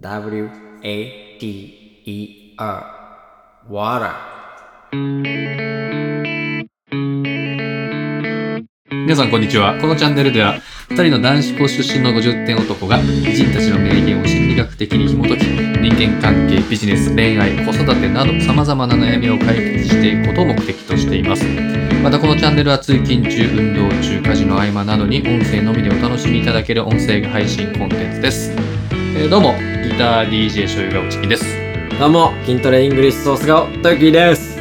W A T E R water 皆さんこんにちは。このチャンネルでは、二人の男子校出身の50点男が、偉人たちの名言を心理学的に紐解き、人間関係、ビジネス、恋愛、子育てなど、様々な悩みを解決していくことを目的としています。またこのチャンネルは通勤中、運動中、家事の合間などに音声のみでお楽しみいただける音声配信コンテンツです。えーどうも、ギター DJ 醤油がおちきです。どうも筋トレイングリッシュソース顔トキです。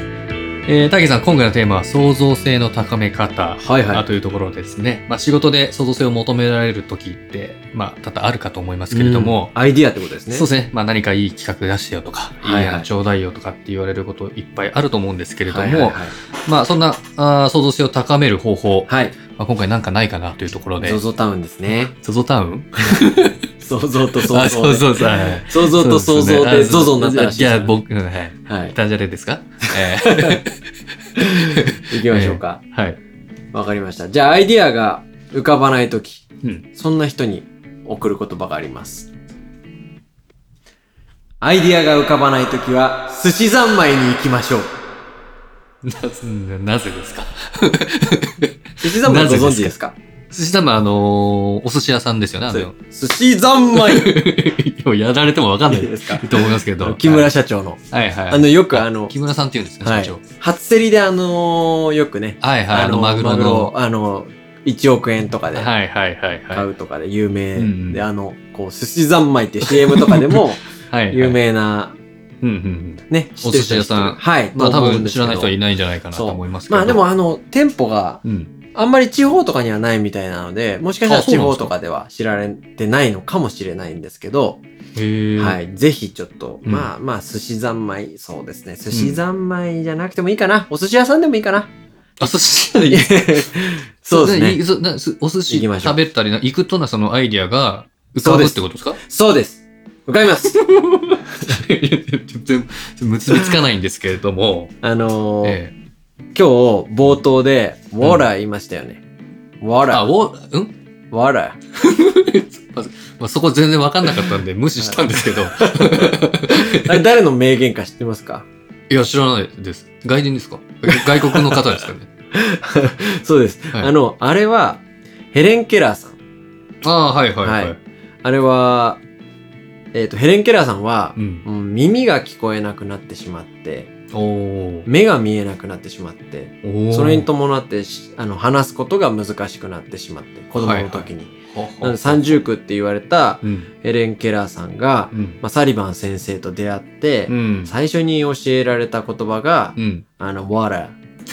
えー、タケさん、今回のテーマは創造性の高め方。はいはい。あというところですね。まあ仕事で創造性を求められる時って、まあ多々あるかと思いますけれども、アイディアってことですね。そうですね。まあ何かいい企画出してよとか、はいはい。いい案ちょうだいよとかって言われることいっぱいあると思うんですけれども、はいはいはい。まあそんなあー創造性を高める方法、はい。まあ、今回なんかないかなというところで、ゾゾタウンですね。ゾゾタウン？想像と想あ、像でそうそう想像と想像でゾゾになったらしいじゃあ僕、うんはい。はい。ダジャレですか？え 行きましょうか。ーはい。わかりました。じゃあアイディアが浮かばないときうん。そんな人に送る言葉があります。アイディアが浮かばないときは、寿司三昧に行きましょう。な、なぜですか？寿司三昧ご存知ですか？寿司多分あのーお寿司屋さんですよね。あの、寿司三昧 今やられてもわかんないいいですか？と思いますけど。木村社長の。はいはい。あの、よくあの、木村さんって言うんですね、はい社長。。初競りであのーよくね、はいはい、あの、マグロの。あの、1億円とかではいはいはいはい。買うとかで有名うんで、あの、こう、寿司三昧って CM とかでも はいはい。有名な、うんうんうん。ね、お寿司屋さんはい。まあ多と思うんですけど分知らない人はいないんじゃないかなと思いますけど。まあでも、あの、店舗が、うん。あんまり地方とかにはないみたいなので、もしかしたら地方とかでは知られてないのかもしれないんですけど。はいい。ぜひちょっと、うんまあまあ、寿司三昧、そうですね。寿司三昧じゃなくてもいいかな。お寿司屋さんでもいいかな。あ、寿司屋でいい？そうですね。お寿司行きましょう食べたりな、行くとなそのアイディアが浮かぶってことですか？そうです。わかります。全然結びつかないんですけれども。あのーえ今日冒頭で、ウォーラー言いましたよね。ウォーえ。あ、ラー。お、うん？ウォーラまあ、そこ全然わかんなかったんで 無視したんですけど。ー。あれ誰の名言か知ってますか？いや、知らないです。外人ですか？外国の方ですかね。そうです。はいあの、あれは、ヘレン・ケラーさん。ああ、はいはいはい。はいあれは、えっ、と、ヘレン・ケラーさんはう、ん。うん耳が聞こえなくなってしまって、目が見えなくなってしまって。それに伴ってしあの話すことが難しくなってしまって、子供の時に。ほほなので三重苦って言われたうん。ヘレン・ケラーさんが、うん。まあ、サリバン先生と出会って、うん。最初に教えられた言葉が、うん。あの、water。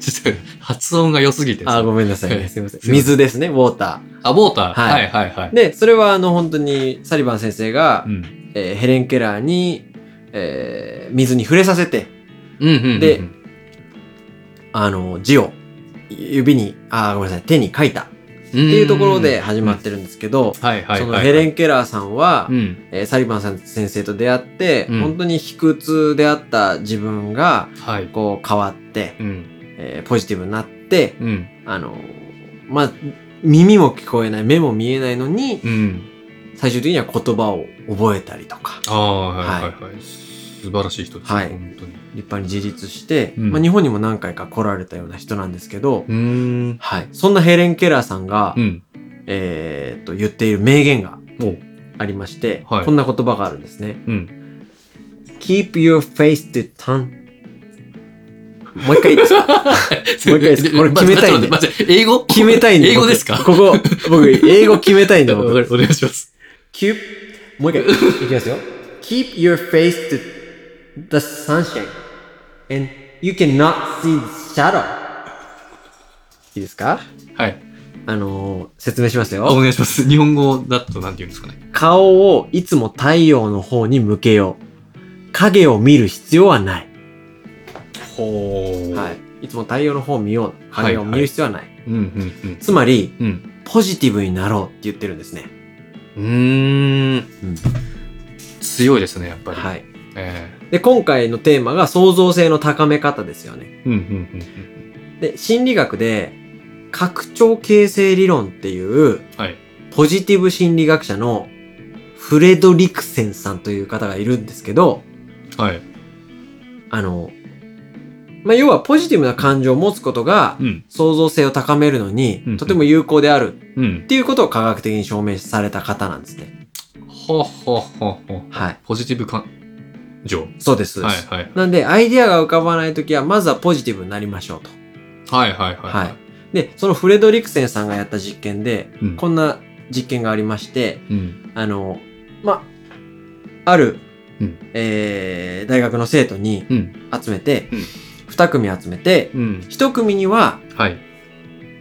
ちょっと発音が良すぎて。あ、ごめんなさいね。すいません。水ですね、ウォータあ、ウォーター。はいはいはいはい。ー。で、それはあの、本当にサリバン先生が、うん。えーヘレン・ケラーに、えー水に触れさせて、うんうんうんうん。であの、字を指に、あー、ごめんなさい、手に書いたっってていうところで始まってるんですけど。そのヘレン・ケラーさんは、うん。えーサリバンさん先生と出会って、うん本当に卑屈であった自分が、はい。こう変わって、うん。えーポジティブになって、うん。あの、まあ、耳も聞こえない、目も見えないのに、うん。最終的には言葉を覚えたりとか、ああ、はいはいはい。素晴らしい人ですね。はい本当に。立派に自立して、うんまあ、日本にも何回か来られたような人なんですけど、うーん。はい。そんなヘレン・ケラーさんが、うん。えーっと、言っている名言がおありまして、はいこんな言葉があるんですね。うん。keep your face to tongue. もう一回いいですか もう一回ですこれ決めたいんで英語？決めたいんで。僕英語ですか？ここ、僕、英語決めたいんで。お願いします。Keep, もう一回、いきますよ。keep your face to the sunshine and you cannot see the shadow. いいですか？はい。あのー説明しますあおよ。願いします。日本語だとなんて言うんですかね？顔をいつも太陽の方に向けよう。影を見る必要はない。ほはい。いつも太陽の方を見よう。影を見る必要はない。うんうんうん。つまり、うん。ポジティブになろうって言ってるんですね。うーん。うん。強いですね、やっぱり。はい。えで、今回のテーマが創造性の高め方ですよね。えうんうんうんで、心理学で、拡張形成理論っていう、うん。はい。ポジティブ心理学者のフレドリクセンさんという方がいるんですけど、はい。あの、まあ、要はポジティブな感情を持つことがうん。創造性を高めるのにうんとても有効であるうんっ。ていうことを科学的に証明された方なんですね。ほほほほ。はい。ポジティブ感情。そうです。そうです。はいはい。なんで、アイディアが浮かばないときは、まずはポジティブになりましょうと。はいはいはい。はい。で、そのフレドリクセンさんがやった実験で、うんこんな実験がありまして、うん。あの、ま、ある、うんえー、大学の生徒にうん。集めて、うん二組集めて、うん。一組にははい。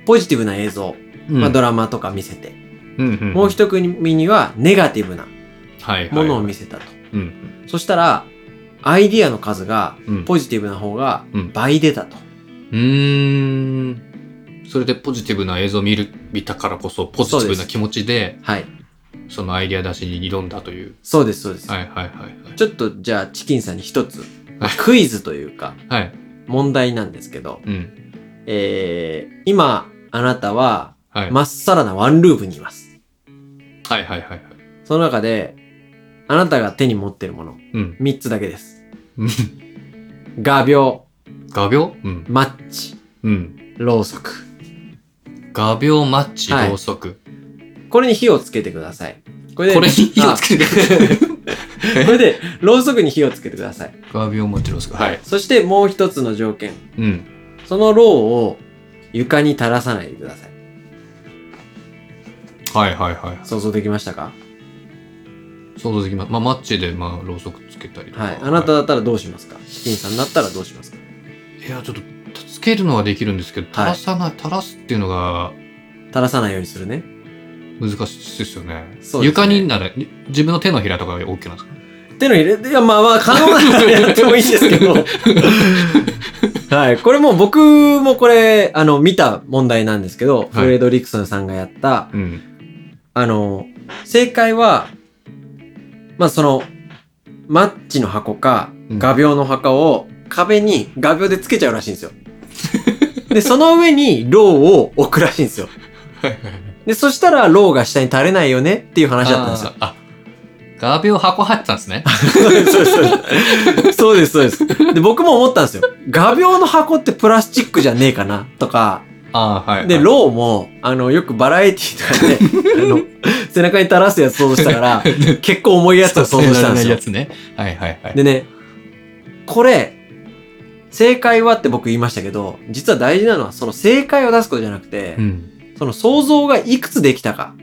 ポジティブな映像、まあ、ドラマとか見せて、うんうん。もう一組にはネガティブなはいはい。ものを見せたと。うん。そしたら、アイディアの数がうん。ポジティブな方がうん倍出たと。うーん。それでポジティブな映像を見る、見たからこそ、ポジティブな気持ちで、はい。そのアイデア出しに挑んだという。そうです、そうです。はいはいはいちょっとじゃあチキンさんに一つ、まあはいクイズというかはい。はい。問題なんですけど、うん。えー、今あなたははい。まっさらなワンルームにいます。はいはいはいはい。その中で、あなたが手に持ってるもの、うん。三つだけです。うん画鋲、画鋲？うん。マッチ、うん。ろうそく。画鋲マッチ、はいろうそく。これに火をつけてください。これで、これに火をつけてくださいあ これで、ろうそくに火をつけてください。画鋲マッチ、ろうそく。はい。そしてもう一つの条件。うん。そのろうを床に垂らさないでください。はいはいはい。想像できましたか？想像できます。まあ、マッチで、まあ、ろうそくつけたりとか。はい。あなただったらどうしますか？チキンさんだったらどうしますか？いや、ちょっと、つけるのはできるんですけど、垂はいらさない、垂らすっていうのが垂らさないようにするね。難しいですよね。そうですね床になら、自分の手のひらとかが OK なんですか？手の入れ、いや、まあまあ、可能ならやってもいいんですけど。はい。これもう僕もこれ、あの、見た問題なんですけど、フレドリクソンさんがやった、うん。あの、正解は、まあその、マッチの箱か、うん画鋲の箱を壁に画鋲でつけちゃうらしいんですよ。で、その上にローを置くらしいんですよ。で、そしたらローが下に垂れないよねっていう話だったんですよ。あー。あ、画鋲箱入ってたんですね。そうです、そうです。そうです、そうです。で、僕も思ったんですよ。画鋲の箱ってプラスチックじゃねえかなとか、ああ、はい。で、はいローも、あの、よくバラエティとかで、あの、背中に垂らすやつ想像したから、結構重いやつを想像したんですよや。つね。はいはいはい。でね、これ、正解はって僕言いましたけど、実は大事なのはその正解を出すことじゃなくて、うん。その想像がいくつできたか、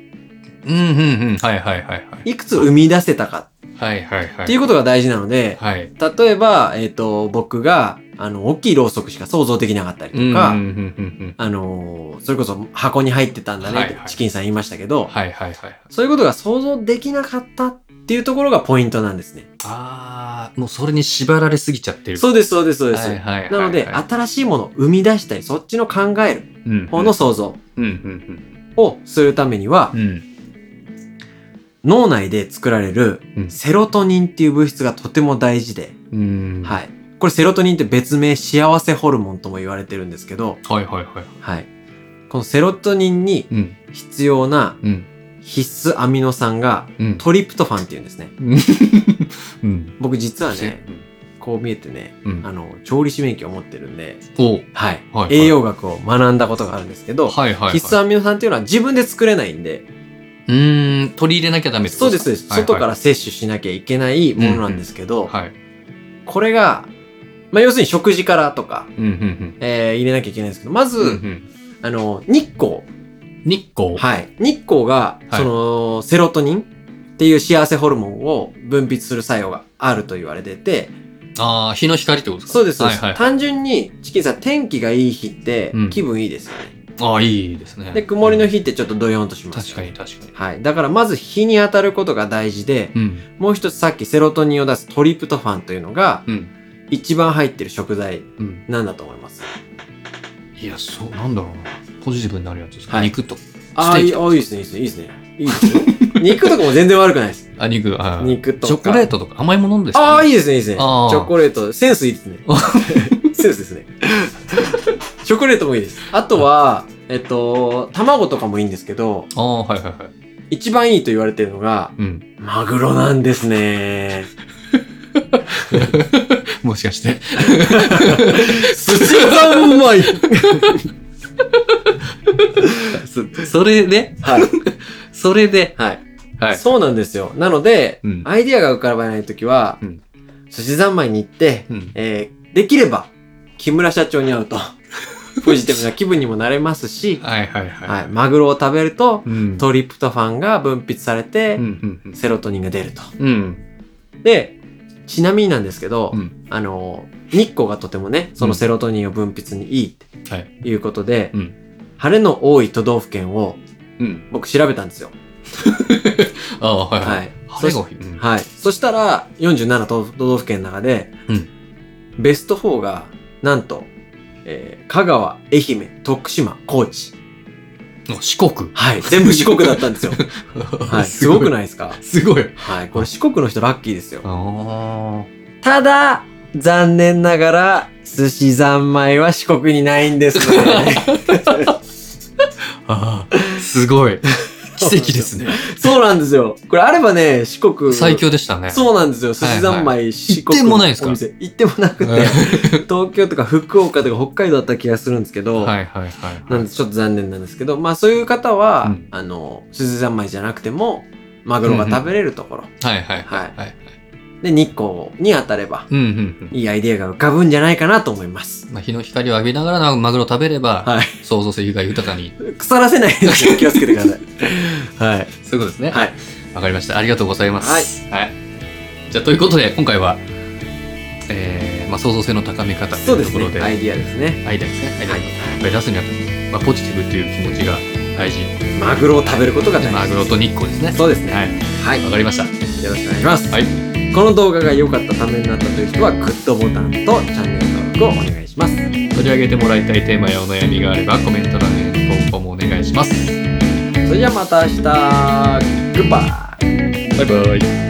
うんうんうん。はいはいはいはい。いくつ生み出せたかはいはいはい。っていうことが大事なので、はい。例えば、えっ、と、僕が、あの、大きいろうそくしか想像できなかったりとか、うんうんうんうん。あのーそれこそ箱に入ってたんだねってチキンさん言いましたけど、はいはいはい。そういうことが想像できなかったっていうところがポイントなんですね。ああ、もうそれに縛られすぎちゃってる。そうです、そうです、そうです。はいはいはいはいなので、新しいものを生み出したり、そっちの考えるうん方の想像うんうんをするためには。脳内で作られるうんセロトニンっていう物質がとても大事で、うん。はい。これセロトニンって別名幸せホルモンとも言われてるんですけど、はいはいはい。はい。このセロトニンにうん。必要なうん。必須アミノ酸がうん。トリプトファンっていうんですね。うん。僕実はね、こう見えてね、うん。あの、調理師免許を持ってるんで、おはいはい。はい栄養学を学んだことがあるんですけど、はいはい。必須アミノ酸っていうのは自分で作れないんで、うーん。取り入れなきゃダメってこと？そうです、そうです。外から摂取しなきゃいけないものなんですけど、はい。これが、まあ、要するに食事からとか、うんうんえー入れなきゃいけないんですけど、まず、うん。うんうん。あの、日光。日光？はい。日光が、はいその、セロトニンっていう幸せホルモンを分泌する作用があると言われてて、ああ、日の光ってことですか？そうです、そうです。はいはい。単純に、チキンさん、天気がいい日ってうん気分いいですよね。ああ、いいですね。で、曇りの日ってちょっとドヨンとします。確かに確かに。はい。だからまず日に当たることが大事で、うん。もう一つさっきセロトニンを出すトリプトファンというのが、うん。一番入ってる食材うん。なんだと思います。いや、そう、なんだろうな。ポジティブになるやつですか、はい肉と。ああ、いいあいいですね、いいですね、いいですね。いいですよ。肉とかも全然悪くないです。あ、肉、肉とか。チョコレートとか甘いものですか、ね、ああ、いいですね、いいですね。チョコレート。センスいいですね。センスですね。チョコレートもいいです。あとは、えっと、卵とかもいいんですけど、ああ、はいはいはい。一番いいと言われてるのが、うん。マグロなんですね。もしかして。寿司三昧そそれで、はい。それで、はい。はい。そうなんですよ。なので、うんアイディアが浮かばないときは、うん寿司三昧に行って、うんえーできれば、木村社長に会うと、ポジティブな気分にもなれますし、はいはいはい。はい、マグロを食べると、うん。トリプトファンが分泌されて、うんうんセロトニンが出ると。うん。うん。で、ちなみになんですけど、うん。あの、日光がとてもね、そのセロトニンを分泌にいいってはい。いうことで、うん。晴れの多い都道府県をうん。僕調べたんですよ。あ あ、はいははいい。。晴れの日。うんはい。そしたら、47都都道府県の中で、うんベスト4が、なんと、えー香川、愛媛、徳島、高知。あ四国。はい。全部四国だったんですよ。はい。すごくないいですか？すごい。はい。これ四国の人ラッキーですよ。あただ、残念ながら、寿司三昧は四国にないんですね。あ。ああ。すごい。奇跡ですね。そうなんですよ。これあればね、四国。最強でしたね。そうなんですよ。寿司三昧、四国。行ってもないんですか？行ってもなくて、うん東京とか福岡とか北海道だった気がするんですけど、はいはいはい。なんでちょっと残念なんですけど、まあそういう方は、うんあの、寿司三昧じゃなくても、マグロが食べれるところ、はいはいはいはい。で、日光に当たれば、うんうんうん。いいアイデアが浮かぶんじゃないかなと思います。まあ、日の光を浴びながらマグロを食べれば、はい。創造性が豊かに。腐らせないように気をつけてください。はい。そういうことですね。はい。わかりました。ありがとうございます。はい。じゃあ、ということで、今回は、えー、まあ、創造性の高め方というところで、ね。アイディアですね。アイデアですね。アイデアをはいいっ出すにあたって、まあ、ポジティブっていう気持ちが大事。マグロを食べることが大事マグロと日光ですね。そうですね。はい。はい。わかりました。よろしくお願いします。はい。この動画が良かったためになったという人は、グッドボタンとチャンネル登録をお願いします。取り上げてもらいたいテーマやお悩みがあれば、コメント欄への投稿もお願いします。それじゃあまた明日、グッバイバイバイ。